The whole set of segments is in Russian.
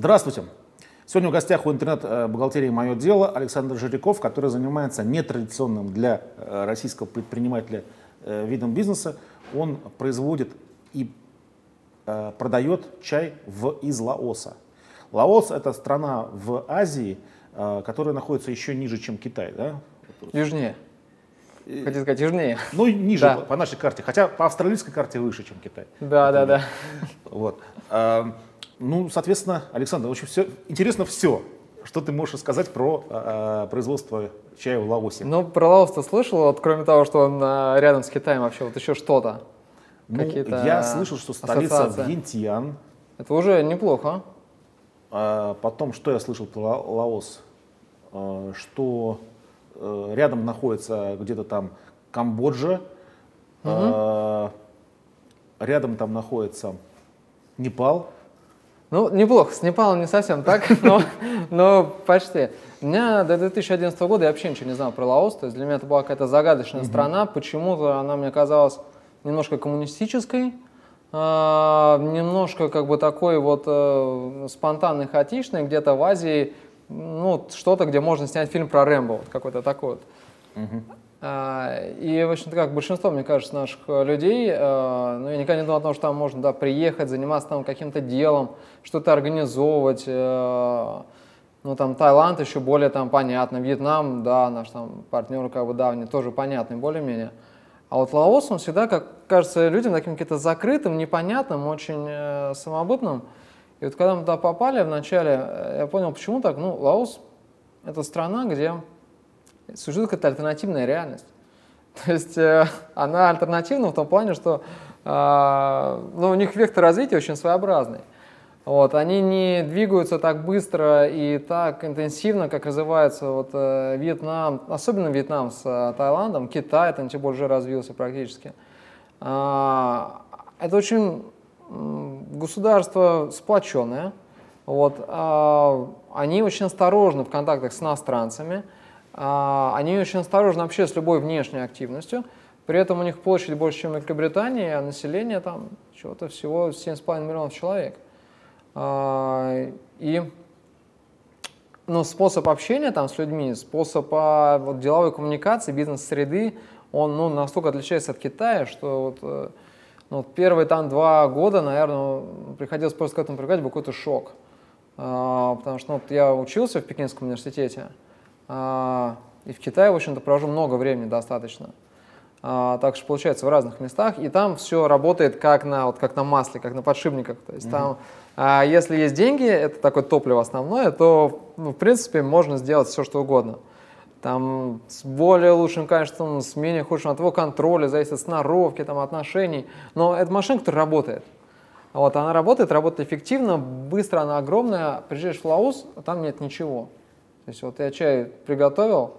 Здравствуйте. Сегодня в гостях у интернет-бухгалтерии «Мое дело» Александр Жиряков, который занимается нетрадиционным для э, российского предпринимателя э, видом бизнеса. Он производит и э, продает чай в, из Лаоса. Лаос – это страна в Азии, которая находится еще ниже, чем Китай. Да? Южнее. Хотите сказать, южнее. Ну, ниже да. по, нашей карте, хотя по австралийской карте выше, чем Китай. Да, да, да. Вот. Ну, соответственно, Александр, очень все, интересно все. Что ты можешь сказать про э, производство чая в Лаосе? Ну, про Лаос ты слышал, вот кроме того, что он э, рядом с Китаем вообще, вот еще что-то? Ну, я слышал, что столица Вьентьян. Это уже неплохо. А, потом, что я слышал про Лаос? Что а, рядом находится где-то там Камбоджа, угу. рядом там находится Непал. Ну, неплохо. С Непалом не совсем так, но, но почти. У меня до 2011 года я вообще ничего не знал про Лаос. То есть для меня это была какая-то загадочная страна. Почему-то она мне казалась немножко коммунистической, э, немножко как бы такой вот э, спонтанной, хаотичной, где-то в Азии, ну, что-то, где можно снять фильм про Рэмбо, вот какой-то такой вот. Угу. И, в общем-то, как большинство, мне кажется, наших э, людей, э, ну, я никогда не думал о том, что там можно да, приехать, заниматься там каким-то делом, что-то организовывать. Э, ну, там, Таиланд еще более там понятно, Вьетнам, да, наш там партнер как бы давний, тоже понятный более-менее. А вот Лаос, он всегда, как кажется людям, таким каким-то закрытым, непонятным, очень э, самобытным. И вот когда мы туда попали вначале, я понял, почему так. Ну, Лаос — это страна, где существует какая-то альтернативная реальность. То есть э, она альтернативна в том плане, что э, ну, у них вектор развития очень своеобразный. Вот, они не двигаются так быстро и так интенсивно, как развивается вот, э, Вьетнам, особенно Вьетнам с э, Таиландом, Китай там тем более уже развился практически. Э, это очень государство сплоченное, вот, э, они очень осторожны в контактах с иностранцами, они очень осторожны вообще с любой внешней активностью. При этом у них площадь больше, чем в Великобритании, а население там чего-то всего 7,5 миллионов человек. А, и ну, способ общения там с людьми, способ а, вот, деловой коммуникации, бизнес-среды, он ну, настолько отличается от Китая, что вот, э, ну, первые там два года, наверное, приходилось просто к этому привыкать, был какой-то шок. Потому что ну, вот, я учился в Пекинском университете, а, и в Китае, в общем-то, провожу много времени достаточно. А, так что получается в разных местах, и там все работает как на, вот, как на масле, как на подшипниках. То есть mm-hmm. там, а, если есть деньги, это такое топливо основное, то, ну, в принципе, можно сделать все, что угодно. Там с более лучшим качеством, с менее худшим от его контроля, зависит от сноровки, там, отношений. Но это машина, которая работает. Вот, она работает, работает эффективно, быстро, она огромная. Приезжаешь в Лаос, а там нет ничего. То есть вот я чай приготовил,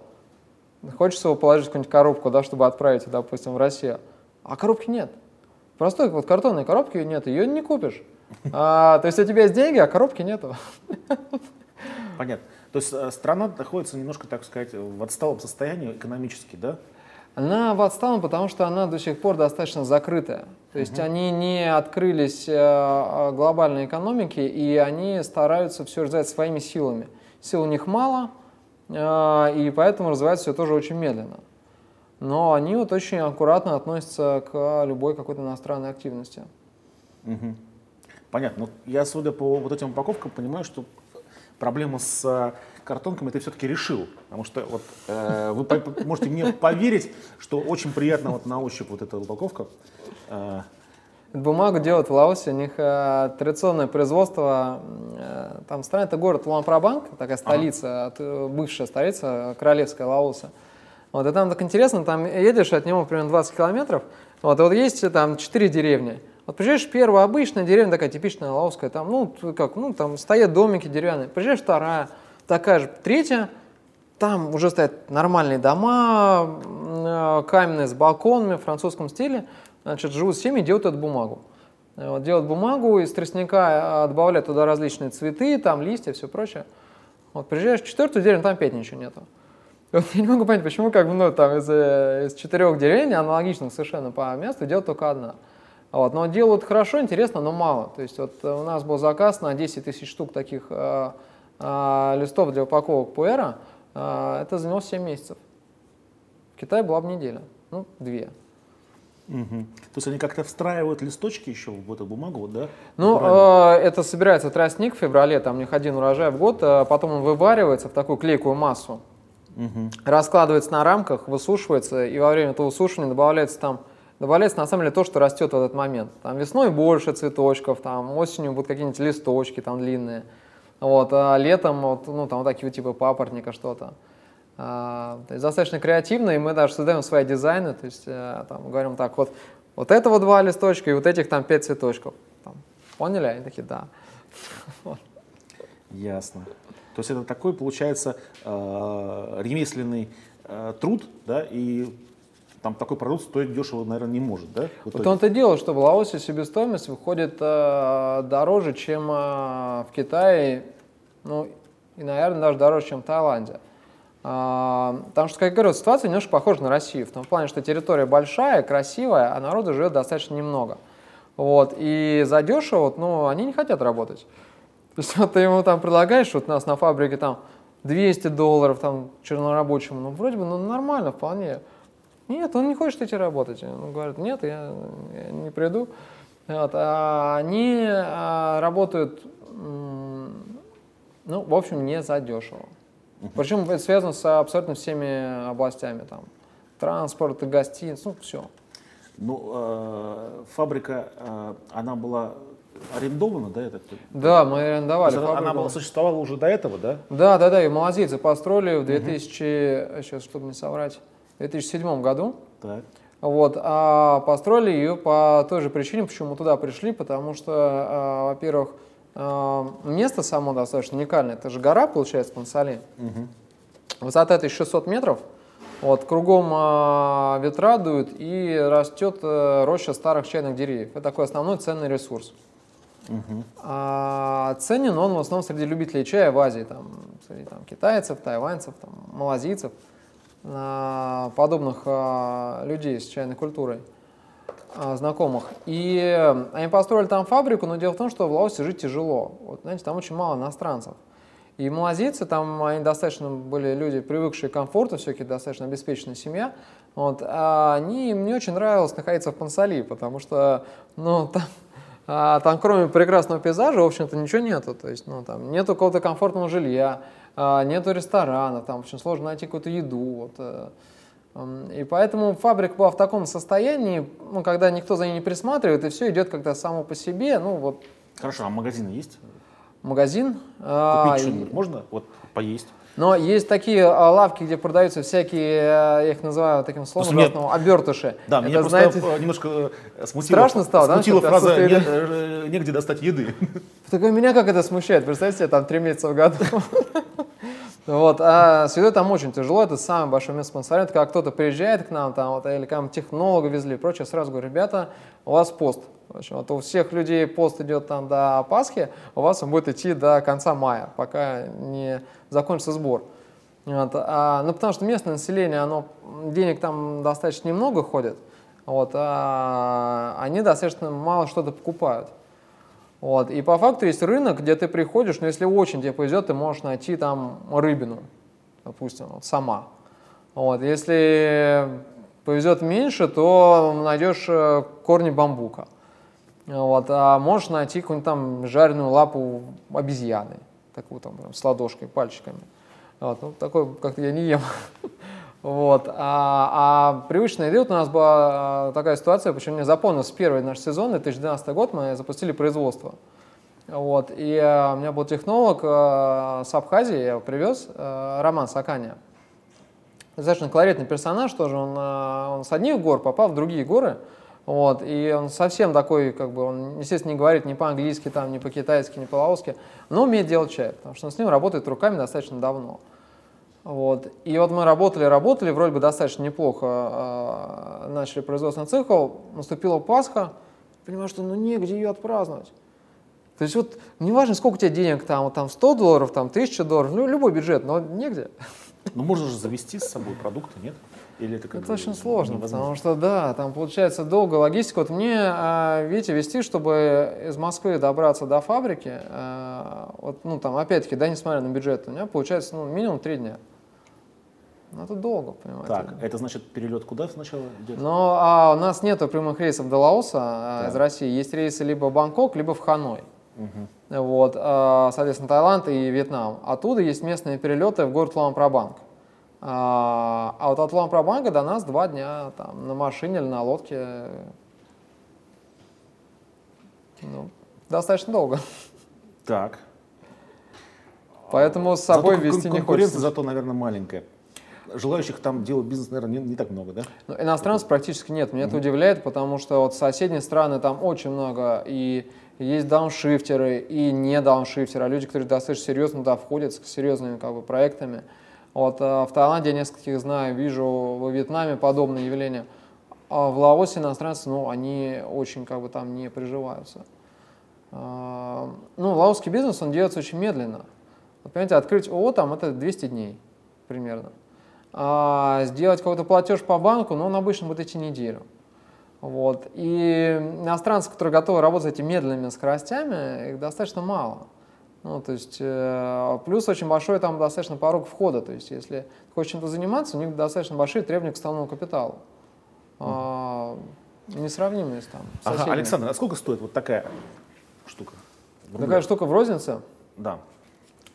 хочется его положить в какую-нибудь коробку, да, чтобы отправить, допустим, в Россию, а коробки нет. Простой вот картонной коробки нет, ее не купишь. А, то есть у тебя есть деньги, а коробки нету. Понятно. То есть э, страна находится немножко, так сказать, в отсталом состоянии экономически, да? Она в отсталом, потому что она до сих пор достаточно закрытая. То есть угу. они не открылись э, глобальной экономике, и они стараются все развивать своими силами сил у них мало, а, и поэтому развивается все тоже очень медленно. Но они вот очень аккуратно относятся к любой какой-то иностранной активности. Угу. Понятно. Но я, судя по вот этим упаковкам, понимаю, что проблему с э, картонками ты все-таки решил. Потому что вот, э, вы можете мне поверить, что очень приятно вот на ощупь вот эта упаковка. Э, Бумагу делают в Лаосе, у них э, традиционное производство, э, там страна, это город Луанпрабанк, такая столица, ага. Э, бывшая столица королевская Лаоса. Вот, и там так интересно, там едешь от него примерно 20 километров, вот, и вот есть там четыре деревни. Вот приезжаешь первая обычная деревня, такая типичная лаосская, там, ну, как, ну, там стоят домики деревянные. Приезжаешь вторая, такая же, третья, там уже стоят нормальные дома, э, каменные с балконами в французском стиле значит, живут семьи, делают эту бумагу. Э, вот, делают бумагу, из тростника э, добавляют туда различные цветы, там листья, все прочее. Вот, приезжаешь в четвертую деревню, там опять ничего нету. вот, я не могу понять, почему как бы, ну, там из, э, из четырех деревень, аналогичных совершенно по месту, делают только одна. Вот. Но делают хорошо, интересно, но мало. То есть вот у нас был заказ на 10 тысяч штук таких э, э, листов для упаковок пуэра. Э, это заняло 7 месяцев. В Китае была бы неделя, ну, две. Угу. То есть они как-то встраивают листочки еще в эту бумагу, да? Ну, э, это собирается тростник в феврале, там у них один урожай в год, а потом он вываривается в такую клейкую массу, угу. раскладывается на рамках, высушивается, и во время этого высушивания добавляется там добавляется на самом деле то, что растет в этот момент. Там весной больше цветочков, там осенью будут какие-нибудь листочки там длинные, вот, а летом вот, ну, там вот такие типа папоротника что-то. А, то есть достаточно креативно, и мы даже создаем свои дизайны, то есть а, там, говорим так, вот, вот этого два листочка и вот этих там пять цветочков. Там, поняли? Они такие, да. Ясно. То есть это такой, получается, э, ремесленный э, труд, да, и там такой продукт стоить дешево, наверное, не может, да? Вот он-то дело, что в Лаосе себестоимость выходит э, дороже, чем э, в Китае, ну, и, наверное, даже дороже, чем в Таиланде. Потому что, как я говорю, ситуация немножко похожа на Россию, в том плане, что территория большая, красивая, а народу живет достаточно немного. Вот, и задешево, вот, ну, они не хотят работать. То есть вот ты ему там предлагаешь, вот у нас на фабрике там 200 долларов там чернорабочему, ну, вроде бы, ну, нормально, вполне. Нет, он не хочет идти работать. Он говорит, нет, я, я не приду. Вот, а они а, работают, ну, в общем, не задешево. Причем это связано с абсолютно всеми областями, там, транспорт, гостиниц, ну, все. Ну, э, фабрика, э, она была арендована, да, это? Да, мы арендовали. Фабрику. Она была, существовала уже до этого, да? Да, да, да, и малазийцы построили в 2000, угу. сейчас, чтобы не соврать, в 2007 году. Так. Вот, а построили ее по той же причине, почему мы туда пришли, потому что, а, во-первых, место само достаточно уникальное. Это же гора, получается, Пансали. Угу. Высота 1600 метров. Вот, кругом э, ветра дуют и растет э, роща старых чайных деревьев. Это такой основной ценный ресурс. Угу. А, ценен он в основном среди любителей чая в Азии, там, среди там, китайцев, тайваньцев, там, малазийцев, э, подобных э, людей с чайной культурой. А, знакомых. И они построили там фабрику, но дело в том, что в Лаосе жить тяжело. Вот, знаете, там очень мало иностранцев. И малазийцы, там они достаточно были люди, привыкшие к комфорту, все-таки достаточно обеспеченная семья. Вот, а они, им не очень нравилось находиться в Пансали, потому что, ну, там, а, там кроме прекрасного пейзажа, в общем-то, ничего нету. То есть, ну, там нету какого-то комфортного жилья, а, нету ресторана, там очень сложно найти какую-то еду. Вот, э, и поэтому фабрика была в таком состоянии, ну, когда никто за ней не присматривает, и все идет как-то само по себе. Ну, вот. Хорошо, а магазины есть? Магазин? Купить а, что-нибудь и... можно? Вот поесть? Но есть такие а, лавки, где продаются всякие, я их называю таким словом, нет. обертыши. Да, Это, меня просто знаете, немножко э, смутило, страшно стало, смутила да, фраза не, э, «негде достать еды». Так меня как это смущает? Представьте, там три месяца в году. Вот, а с там очень тяжело, это самое большое место спонсорирования. Когда кто-то приезжает к нам, там, вот, или к нам технолога везли и прочее, сразу говорю, ребята, у вас пост. В общем, вот у всех людей пост идет там до Пасхи, у вас он будет идти до конца мая, пока не закончится сбор. Вот, а, ну, потому что местное население, оно, денег там достаточно немного ходит, вот, а они достаточно мало что-то покупают. Вот. И по факту есть рынок, где ты приходишь, но если очень тебе повезет, ты можешь найти там рыбину, допустим, вот сама. Вот. Если повезет меньше, то найдешь э, корни бамбука. Вот. А можешь найти какую-нибудь там жареную лапу обезьяны, такую там с ладошкой, пальчиками. Вот. Ну, такой как-то я не ем. Вот. А, а идея, вот у нас была а, такая ситуация, почему мне запомнилось первый наш сезон, 2012 год, мы запустили производство. Вот. И а, у меня был технолог а, с Абхазии, я его привез, а, Роман Саканя. Достаточно колоритный персонаж тоже, он, а, он с одних гор попал в другие горы, вот, и он совсем такой, как бы, он, естественно, не говорит ни по-английски, там, ни по-китайски, ни по-лаоски, но умеет делать чай, потому что он с ним работает руками достаточно давно. Вот. И вот мы работали, работали, вроде бы достаточно неплохо э, начали производственный цикл, наступила Пасха, понимаю, что ну негде ее отпраздновать. То есть вот неважно, сколько у тебя денег, там, там 100 долларов, там 1000 долларов, ну, любой бюджет, но негде. Ну, можно же завести с собой продукты, нет? Или это, это очень сложно, невозможно? потому что, да, там получается долго логистика. Вот мне, а, видите, вести, чтобы из Москвы добраться до фабрики, а, вот, ну, там, опять-таки, да, несмотря на бюджет, у меня получается, ну, минимум три дня. Ну, это долго, понимаете. Так, это значит перелет куда сначала идет? Ну, а у нас нет прямых рейсов до Лаоса а, из России. Есть рейсы либо в Бангкок, либо в Ханой. Угу. Вот, а, соответственно, Таиланд и Вьетнам. Оттуда есть местные перелеты в город Луан-Прабанк. А, а вот от Луан-Прабанка до нас два дня там, на машине или на лодке. Ну, достаточно долго. Так. Поэтому с собой зато вести не хочется. зато, наверное, маленькая желающих там делать бизнес, наверное, не, не так много, да? Ну, иностранцев практически нет. Меня mm-hmm. это удивляет, потому что вот соседние страны там очень много, и есть дауншифтеры, и не дауншифтеры, а люди, которые достаточно серьезно туда входят с серьезными как бы, проектами. Вот а в Таиланде я нескольких знаю, вижу во Вьетнаме подобные явления. А в Лаосе иностранцы, ну, они очень как бы там не приживаются. А, ну, лаосский бизнес, он делается очень медленно. Вот, понимаете, открыть ООО там это 200 дней примерно сделать какой-то платеж по банку, но он обычно будет идти неделю. Вот. И иностранцы, которые готовы работать этими медленными скоростями, их достаточно мало. Ну, то есть, э, плюс очень большой там достаточно порог входа. То есть, если ты хочешь чем-то заниматься, у них достаточно большие требования к основному капиталу. А, несравнимые с там. Ага, Александр, а сколько стоит вот такая штука? Такая штука в рознице? Да.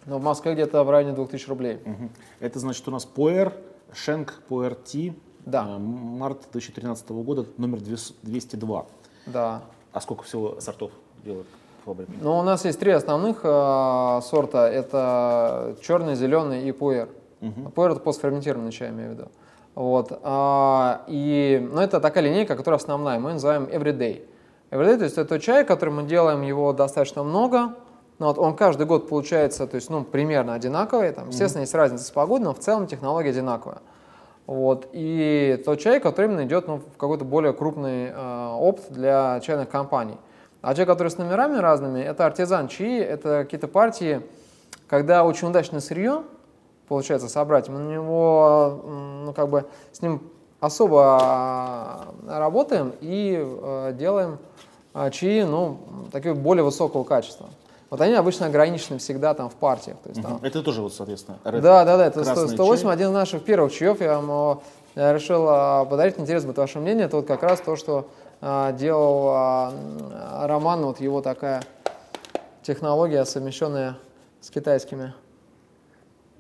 Ну, в Москве где-то в районе 2000 рублей. Угу. Это значит у нас Пуэр, Шенк Пуэр Ти, да. Э, март 2013 года, номер 202. Да. А сколько всего сортов делают фабрика? Ну, у нас есть три основных э, сорта. Это черный, зеленый и пуэр. Угу. Пуэр – это постферментированный чай, имею в виду. Вот. А, и, ну, это такая линейка, которая основная. Мы называем everyday. Everyday, то есть это чай, который мы делаем его достаточно много, но ну, вот он каждый год получается, то есть, ну, примерно одинаковый. Там, естественно, mm-hmm. есть разница с погодой, но в целом технология одинаковая. Вот. И тот чай, который именно идет ну, в какой-то более крупный э, опт для чайных компаний. А чай, который с номерами разными, это артизан чаи, это какие-то партии, когда очень удачное сырье получается собрать, мы на него, ну, как бы, с ним особо а, работаем и э, делаем э, чаи, ну, такие более высокого качества. Вот они обычно ограничены всегда там в партиях. То есть, там... Это тоже вот, соответственно, Red, Да, да, да, это 108, чай. один из наших первых чаев. Я вам я решил а, подарить, интересно будет ваше мнение. Это вот как раз то, что а, делал а, Роман, вот его такая технология, совмещенная с китайскими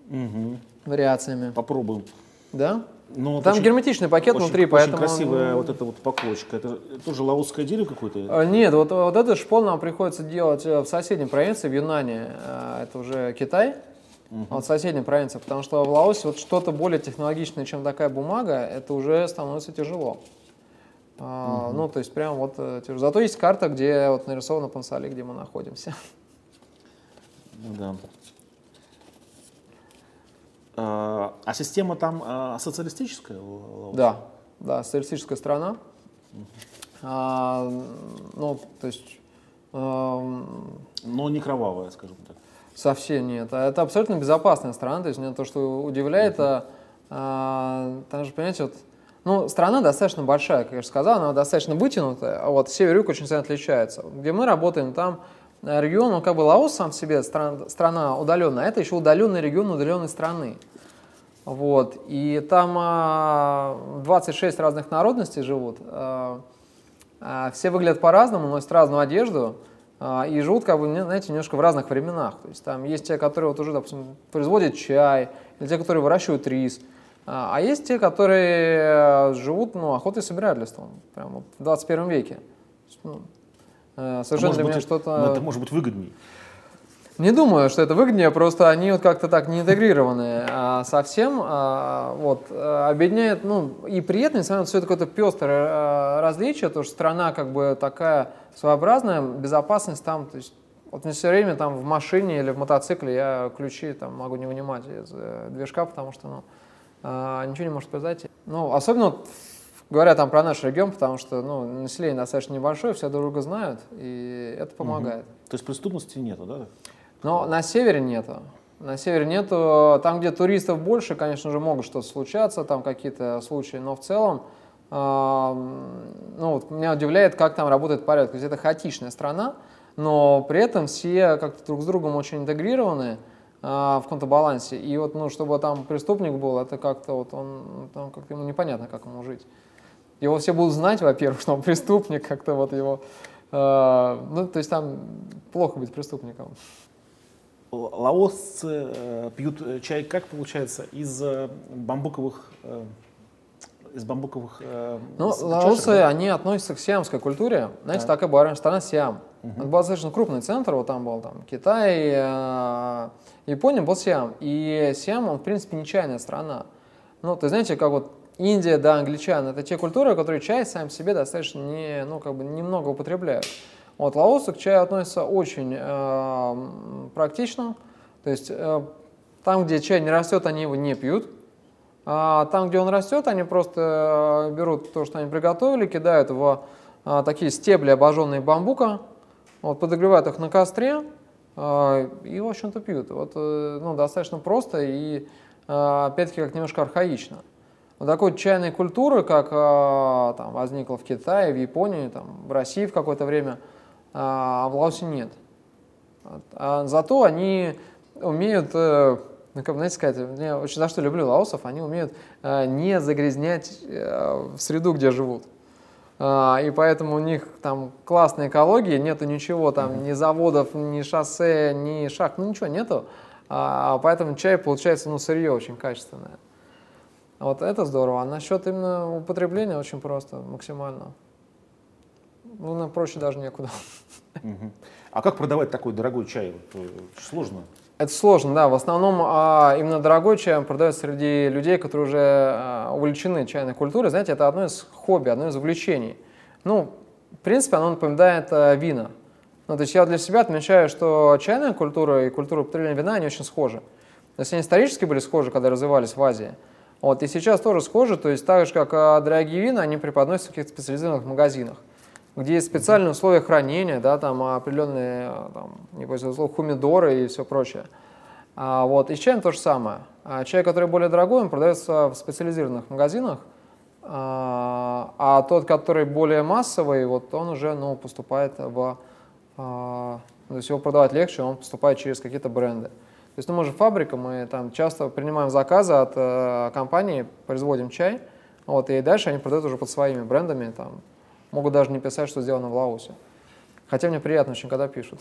угу. вариациями. Попробуем. Да? Ну, Там очень, герметичный пакет очень, внутри, очень поэтому... красивая вот эта вот пакочка. Это тоже лаосское дерево какое-то? А, нет, вот, вот этот шпон нам приходится делать э, в соседней провинции, в Юнане. Э, это уже Китай. Угу. Вот соседняя провинция, потому что в Лаосе вот что-то более технологичное, чем такая бумага, это уже становится тяжело. Угу. А, ну, то есть прям вот э, тяжело. Зато есть карта, где вот нарисована Пансали, где мы находимся. Ну да. А, система там а, социалистическая? Да, да, социалистическая страна. А, ну, то есть... А, Но не кровавая, скажем так. Совсем нет. А это абсолютно безопасная страна. То есть мне то, что удивляет, uh-huh. а, там же, понимаете, вот, ну, страна достаточно большая, как я же сказал, она достаточно вытянутая, а вот север и юг очень сильно отличаются. Где мы работаем, там регион, он как бы Лаос сам себе страна, страна удаленная, а это еще удаленный регион удаленной страны. Вот. И там а, 26 разных народностей живут. А, а, все выглядят по-разному, носят разную одежду а, и живут, как бы, знаете, немножко в разных временах. То есть там есть те, которые вот уже, допустим, производят чай, или те, которые выращивают рис. А, а есть те, которые живут ну, охотой и собирательством, прямо вот в 21 веке. Ну, э, совершенно а для меня что-то... Это может быть выгоднее. Не думаю, что это выгоднее, просто они вот как-то так не интегрированы а совсем. А, вот, а, объединяет, ну, и при этом, несмотря на все это какое-то пестрое а, различие, то, что страна как бы такая своеобразная, безопасность там, то есть вот мне все время там в машине или в мотоцикле я ключи там могу не вынимать из э, движка, потому что, ну, а, ничего не может произойти. Ну, особенно вот, говоря там про наш регион, потому что, ну, население достаточно небольшое, все друг друга знают, и это помогает. Угу. То есть преступности нету, да? Но на севере нету. На севере нету. Там, где туристов больше, конечно же, могут что-то случаться, там какие-то случаи, но в целом, э, ну, вот меня удивляет, как там работает порядок. То есть это хаотичная страна, но при этом все как-то друг с другом очень интегрированы э, в каком-то балансе. И вот, ну, чтобы там преступник был, это как-то вот он, там как-то ему непонятно, как ему жить. Его все будут знать, во-первых, что он преступник, как-то вот его... Э, ну, то есть там плохо быть преступником. Лаосцы э, пьют э, чай, как получается, из э, бамбуковых э, из бамбуковых э, Ну, лаосы, да? они относятся к сиамской культуре. Знаете, Так. такая была страна Сиам. Это был достаточно крупный центр, вот там был там Китай, э, Япония, был Сиам. И Сиам, он, в принципе, не чайная страна. Ну, то есть, знаете, как вот Индия, да, англичан, это те культуры, которые чай сам себе достаточно не, ну, как бы немного употребляют. Вот лаосы к чаю относятся очень э, практично. То есть, э, там, где чай не растет, они его не пьют. А там, где он растет, они просто э, берут то, что они приготовили, кидают в а, такие стебли, обожженные бамбука, вот, подогревают их на костре а, и, в общем-то, пьют. Вот, ну, достаточно просто и, а, опять-таки, как немножко архаично. Вот такой чайной культуры, как а, там, возникла в Китае, в Японии, там, в России в какое-то время, а в Лаосе нет. А зато они умеют, э, ну, как знаете сказать, я очень за что люблю лаосов, они умеют э, не загрязнять э, среду, где живут. А, И поэтому у них там классная экология, нету ничего там, ни заводов, ни шоссе, ни шахт, ну ничего нету. А, Поэтому чай получается, ну, сырье очень качественное. Вот это здорово. А насчет именно употребления очень просто, максимально. Ну, на проще даже некуда. А как продавать такой дорогой чай? Э, сложно. Это сложно, да. В основном а, именно дорогой чай продается среди людей, которые уже а, увлечены чайной культурой. Знаете, это одно из хобби, одно из увлечений. Ну, в принципе, оно напоминает а, вина. Ну, то есть я для себя отмечаю, что чайная культура и культура употребления вина, они очень схожи. То есть они исторически были схожи, когда развивались в Азии. Вот, и сейчас тоже схожи, то есть так же, как а, дорогие вина, они преподносятся в каких-то специализированных магазинах где есть специальные условия хранения, да, там определенные, а, там, не этого слова, хумидоры и все прочее. А, вот, и с чаем то же самое. А чай, который более дорогой, он продается в специализированных магазинах, а, а тот, который более массовый, вот он уже, ну, поступает в, а, то есть его продавать легче, он поступает через какие-то бренды. То есть, ну, мы же фабрика, мы там часто принимаем заказы от э, компании, производим чай, вот, и дальше они продают уже под своими брендами, там, могут даже не писать, что сделано в Лаосе. Хотя мне приятно очень, когда пишут.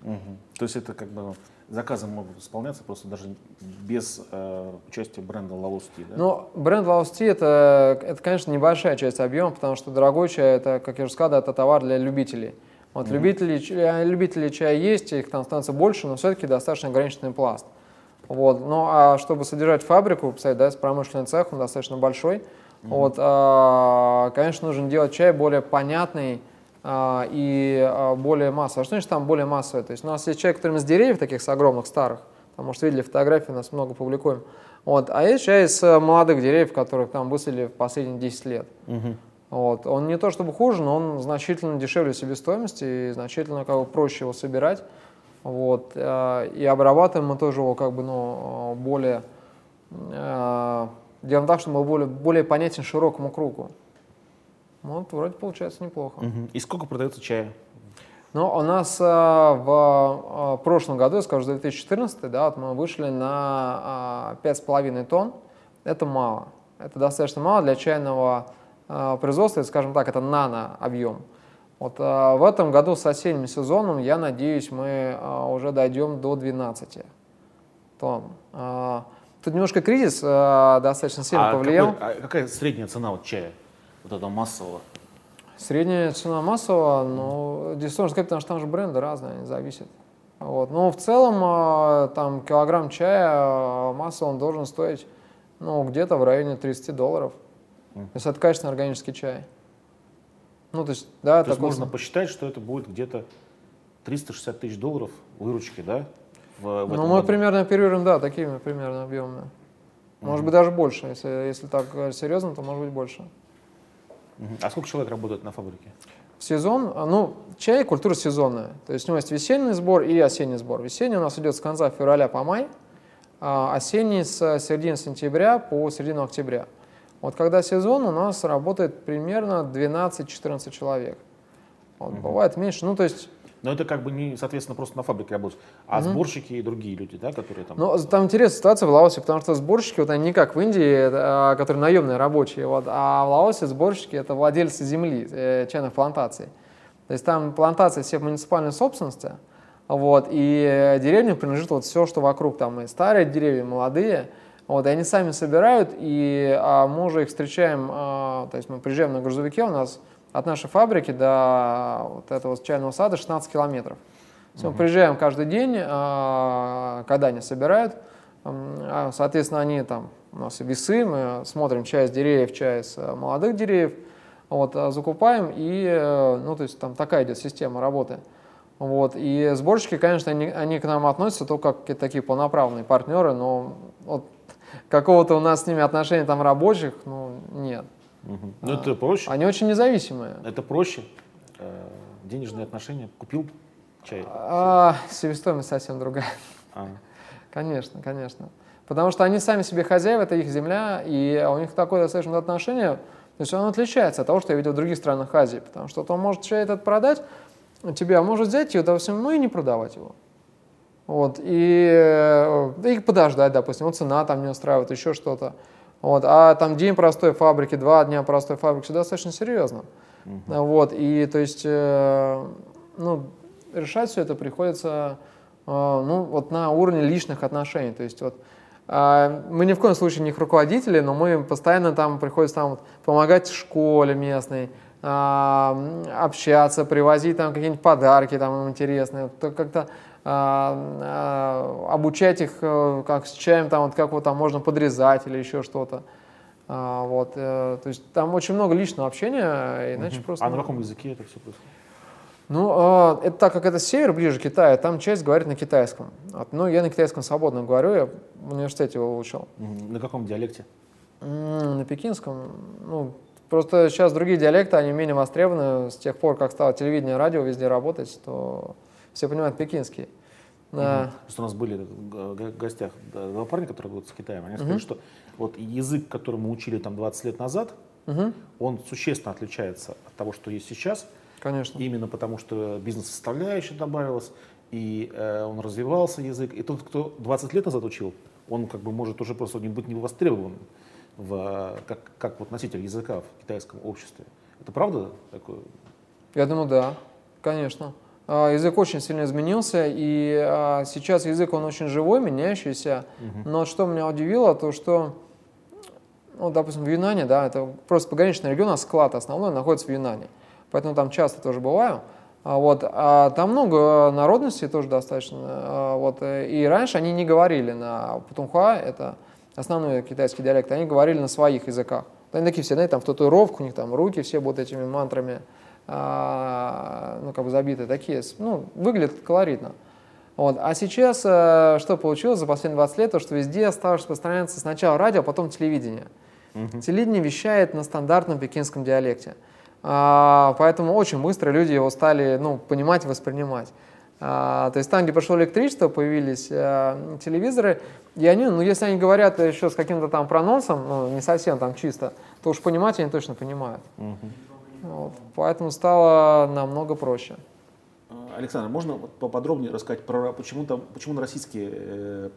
Мгм. То есть это как бы заказы могут исполняться просто даже без э, участия бренда Лаос Ти, да? Но бренд Tea это, это, конечно, небольшая часть объема, потому что дорогой чай, это, как я уже сказал, это товар для любителей. Вот любители, чая- любителей чая есть, их там становится больше, но все-таки достаточно ограниченный пласт. Вот. Ну а чтобы содержать фабрику, представить, да, промышленный цех, он достаточно большой, вот, а, конечно, нужно делать чай более понятный а, и а, более массовый. А что значит там более массовый? То есть у нас есть чай, который из деревьев таких с огромных старых, там, может, видели фотографии, нас много публикуем. Вот. А есть чай из э, молодых деревьев, которых там высадили в последние 10 лет. Мгм. Вот. Он не то чтобы хуже, но он значительно дешевле себестоимости и значительно как бы, проще его собирать. Вот. э, И обрабатываем мы тоже его как бы, ну, более... э, Делаем так, чтобы он был более, более понятен широкому кругу. Вот, вроде получается неплохо. Мгм. И сколько продается чая? Но у нас э, в прошлом году, я скажу, 2014, да, вот мы вышли на э, 5,5 тонн. Это мало. Это достаточно мало для чайного производства, это, скажем так, это нано-объем. Вот э, в этом году с осенним сезоном, я надеюсь, мы э, уже дойдем до 12 тонн. Э, Тут немножко кризис э, достаточно сильно а, повлиял. какой- а какая средняя цена вот чая, вот этого массового? Средняя цена массового, ну, сложно сказать, потому что там же бренды разные, они зависят. Вот. Но в целом, там, килограмм чая а, массово он должен стоить, ну, где-то в районе 30 долларов. То есть это качественный органический чай. Ну, то есть, да, То есть можно посчитать, что это будет где-то 360 тысяч долларов выручки, да? В, в Ну, мы году? примерно оперируем, да, такими примерно объемами. Может быть, даже больше. Если, если так серьезно, то может быть больше. Мгм. А сколько человек работает на фабрике? в сезон, ну, чай – культура сезонная. То есть у него есть весенний сбор и осенний сбор. Весенний у нас идет с конца февраля по май, а осенний с середины сентября по середину октября. Вот когда сезон, у нас работает примерно 12-14 человек. Вот, угу. Бывает меньше. Ну, то есть но это как бы не, соответственно, просто на фабрике работают, а угу. сборщики и другие люди, да, которые там... Ну, там интересная ситуация в Лаосе, потому что сборщики, вот они не как в Индии, а, которые наемные рабочие, вот, а в Лаосе сборщики — это владельцы земли, э, чайных плантаций. То есть там плантации все в муниципальной собственности, вот, и деревне принадлежит вот все, что вокруг, там и старые деревья, и молодые, вот, и они сами собирают, и а, мы уже их встречаем, а, то есть мы приезжаем на грузовике, у нас от нашей фабрики до вот этого чайного сада 16 километров. Uh-huh. Мы приезжаем каждый день, а, когда они собирают, а, соответственно, они там, у нас весы, мы смотрим с деревьев, с э, молодых деревьев, вот, а, закупаем, и, э, ну, то есть там такая идет система работы. Вот, и сборщики, конечно, они, они к нам относятся только как такие полноправные партнеры, но вот какого-то у нас с ними отношения там рабочих, ну, нет. Угу. Ну, это проще. Они очень независимые. Это проще. Э, денежные отношения. Купил чай. А, себестоимость совсем другая. А. Конечно, конечно. Потому что они сами себе хозяева, это их земля, и у них такое достаточно отношение, то есть он отличается от того, что я видел в других странах Азии, потому что он может чай этот продать тебе, а может взять его, допустим, ну и не продавать его. Вот, и, э, и подождать, допустим, вот цена там не устраивает, еще что-то. Вот, а там день простой фабрики, два дня простой фабрики, все достаточно серьезно. Uh-huh. Вот, и то есть, э, ну, решать все это приходится, э, ну, вот на уровне личных отношений. То есть, вот, э, мы ни в коем случае не руководители, но мы постоянно там приходится там вот, помогать школе местной, э, общаться, привозить там какие-нибудь подарки там интересные, как-то обучать их, э, как с чаем, там, вот, как вот там можно подрезать или еще что-то. А, вот, э, то есть там очень много личного общения, иначе угу. просто... А на каком языке это все происходит? Ну, это так как это север, ближе к Китаю, там часть говорит на китайском. Ну, я на китайском свободно говорю, я в университете его учил. На каком диалекте? На пекинском. Ну, просто сейчас другие диалекты, они менее востребованы. С тех пор, как стало телевидение, радио везде работать, то все понимают пекинский. Да. Угу. у нас были в гостях два парня, которые будут с Китаем. Они сказали, угу. что вот язык, который мы учили там 20 лет назад, угу. он существенно отличается от того, что есть сейчас. Конечно. Именно потому, что бизнес-составляющая добавилась, и э, он развивался язык. И тот, кто 20 лет назад учил, он как бы может уже просто не быть не востребован в, как, как вот носитель языка в китайском обществе. Это правда такое? Я думаю, да, конечно. А, язык очень сильно изменился, и а, сейчас язык, он очень живой, меняющийся. Угу. Но что меня удивило, то что, ну, допустим, в Юнане, да, это просто пограничный регион, а склад основной находится в Юнане. Поэтому там часто тоже бываю. А, вот, а там много народностей тоже достаточно. Вот, и раньше они не говорили на путунхуа, это основной китайский диалект, они говорили на своих языках. Они такие все, знаете, там в татуировку, у них там руки все вот этими мантрами ну, как бы забитые такие, ну, выглядит колоритно. Вот. А сейчас э, что получилось за последние 20 лет, то что везде стало распространяться сначала радио, а потом телевидение. Угу. Телевидение вещает на стандартном пекинском диалекте. А, поэтому очень быстро люди его стали ну, понимать воспринимать. А, то есть там, где пошло электричество, появились а, телевизоры, и они, ну, если они говорят еще с каким-то там прононсом, ну, не совсем там чисто, то уж понимать они точно понимают. Угу. Вот, поэтому стало намного проще. Александр, можно поподробнее рассказать про почему, там, почему на российские, э,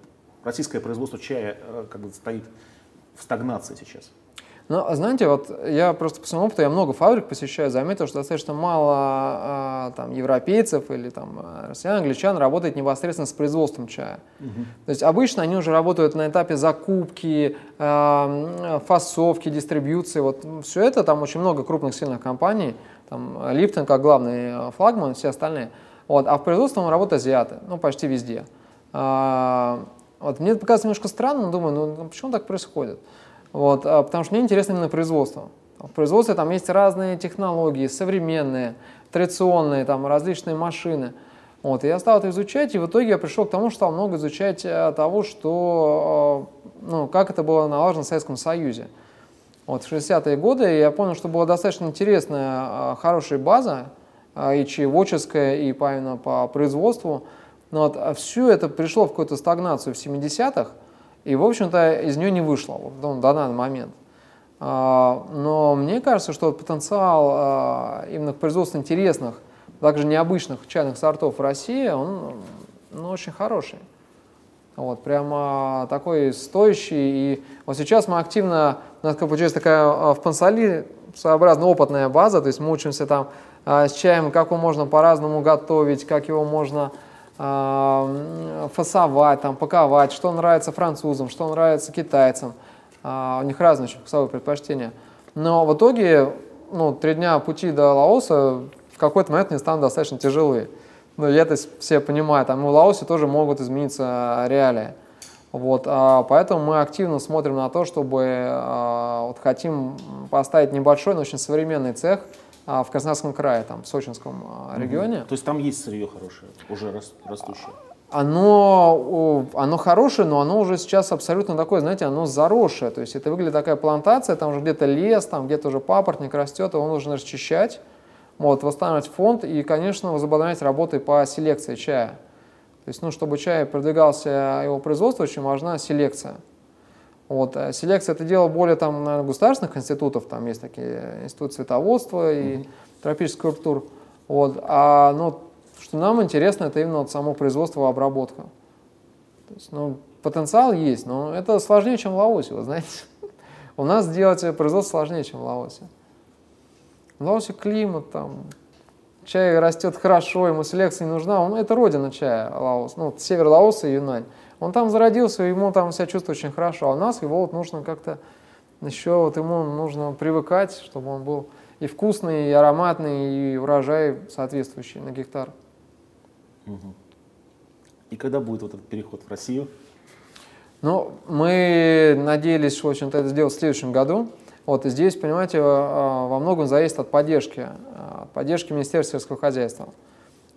российское производство чая э, как бы стоит в стагнации сейчас? Ну, а знаете, вот я просто по своему опыту, я много фабрик посещаю, заметил, что достаточно мало а, там, европейцев или там, россиян, англичан работает непосредственно с производством чая. Угу. То есть обычно они уже работают на этапе закупки, э, фасовки, дистрибьюции. Вот все это, там очень много крупных сильных компаний, там Липтон как главный флагман, все остальные. Вот, а в производстве работают азиаты, ну почти везде. А, вот, мне это показывается немножко странно, но думаю, ну, ну почему так происходит? Вот, а, потому что мне интересно именно производство. В производстве там есть разные технологии, современные, традиционные, там различные машины. Вот, и я стал это изучать, и в итоге я пришел к тому, что стал много изучать э, того, что, э, ну, как это было налажено в Советском Союзе. Вот, в 60-е годы я понял, что была достаточно интересная, а, хорошая база, а, и чаеводческая, и именно по производству. Но вот а все это пришло в какую-то стагнацию в 70-х, и, в общем-то, из нее не вышло вот, ну, данный момент. Но мне кажется, что потенциал именно к производству интересных, также необычных чайных сортов в России, он ну, очень хороший. Вот, прямо такой стоящий. И вот сейчас мы активно, у нас получилась такая а, в Пансали своеобразно опытная база, то есть мы учимся там а, с чаем, как его можно по-разному готовить, как его можно а, фасовать, там, паковать, что нравится французам, что нравится китайцам. у них разные очень вкусовые предпочтения. Но в итоге, ну, три дня пути до Лаоса в какой-то момент мне станут достаточно тяжелые. Ну, я это все понимаю, там в Лаосе тоже могут измениться реалии. Вот, а, поэтому мы активно смотрим на то, чтобы а, вот хотим поставить небольшой, но очень современный цех а, в Краснодарском крае, там, в Сочинском а, регионе. Угу. То есть там есть сырье хорошее, уже растущее? Оно, оно хорошее, но оно уже сейчас абсолютно такое, знаете, оно заросшее. То есть это выглядит такая плантация, там уже где-то лес, там где-то уже папоротник растет, его нужно расчищать вот, восстанавливать фонд и, конечно, возобновлять работы по селекции чая. То есть, ну, чтобы чай продвигался его производство, очень важна селекция. Вот. А селекция это дело более там, наверное, государственных институтов, там есть такие институты цветоводства и mm-hmm. тропических культур. Вот. А ну, что нам интересно, это именно вот само производство и обработка. То есть, ну, потенциал есть, но это сложнее, чем в Лаосе, вы знаете. У нас сделать производство сложнее, чем в Лаосе. В Лаосе климат, там, чай растет хорошо, ему селекция не нужна. Он, это родина чая, Лаос, ну, север Лаоса и Юнань. Он там зародился, ему там себя чувствует очень хорошо, а у нас его вот нужно как-то еще, вот ему нужно привыкать, чтобы он был и вкусный, и ароматный, и урожай соответствующий на гектар. Угу. И когда будет вот этот переход в Россию? Ну, мы надеялись, в общем-то, это сделать в следующем году. Вот, и здесь, понимаете, э, во многом зависит от поддержки, э, поддержки Министерства сельского хозяйства.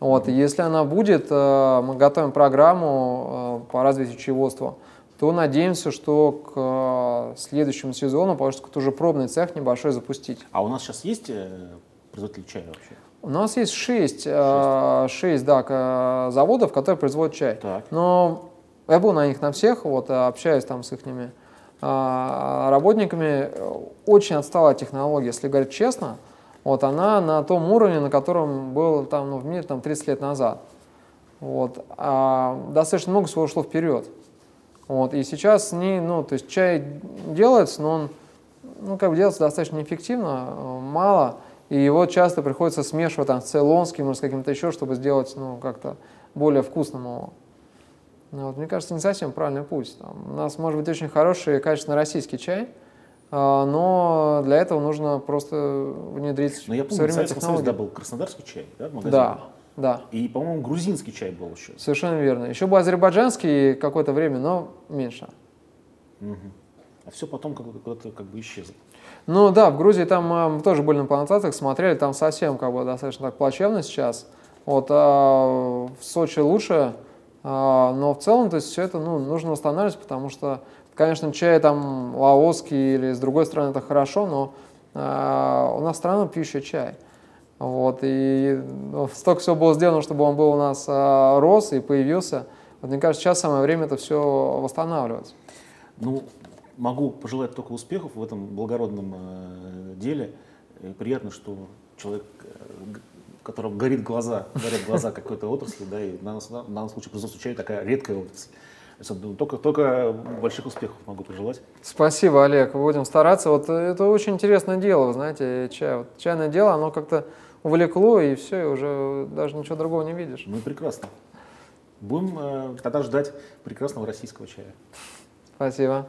Вот, и если она будет, э, мы готовим программу по развитию чаеводства, то надеемся, что к следующему сезону получится уже пробный цех небольшой запустить. А у нас сейчас есть производители чая вообще? У нас есть шесть, шесть. шесть да, заводов, которые производят чай. Так. Но я был на них на всех, вот, общаюсь там с их а, работниками очень отстала технология, если говорить честно. Вот она на том уровне, на котором был там, ну, в мире там, 30 лет назад. Вот. А достаточно много всего ушло вперед. Вот. И сейчас не, ну, то есть чай делается, но он ну, как бы делается достаточно неэффективно, мало, и его часто приходится смешивать там, с цейлонским или с каким-то еще, чтобы сделать ну, как-то более вкусным его. Ну, вот, мне кажется, не совсем правильный путь. Там, у нас может быть очень хороший, качественный российский чай, а, но для этого нужно просто внедрить но я помню, современные технологии. да, был краснодарский чай, да, в магазине? Да, да. И, по-моему, грузинский чай был еще. Совершенно верно. Еще был азербайджанский какое-то время, но меньше. Угу. А все потом куда-то как бы исчезло. Ну да, в Грузии там мы тоже были на плантациях, смотрели, там совсем как бы достаточно так плачевно сейчас. Вот, а в Сочи лучше, но в целом, то есть все это ну, нужно восстанавливать, потому что, конечно, чай там лаосский или с другой стороны это хорошо, но а, у нас страна пьющая чай. Вот, и ну, столько всего было сделано, чтобы он был у нас а, рос и появился. Вот, мне кажется, сейчас самое время это все восстанавливать. Ну, могу пожелать только успехов в этом благородном э, деле. И приятно, что человек э, котором горит глаза, горят глаза какой-то отрасли, да, и в данном, в данном случае производство чая такая редкая отрасль. Только, только больших успехов могу пожелать. Спасибо, Олег. Будем стараться. Вот это очень интересное дело, вы знаете, чай. Вот чайное дело, оно как-то увлекло, и все, и уже даже ничего другого не видишь. Ну и прекрасно. Будем э, тогда ждать прекрасного российского чая. Спасибо.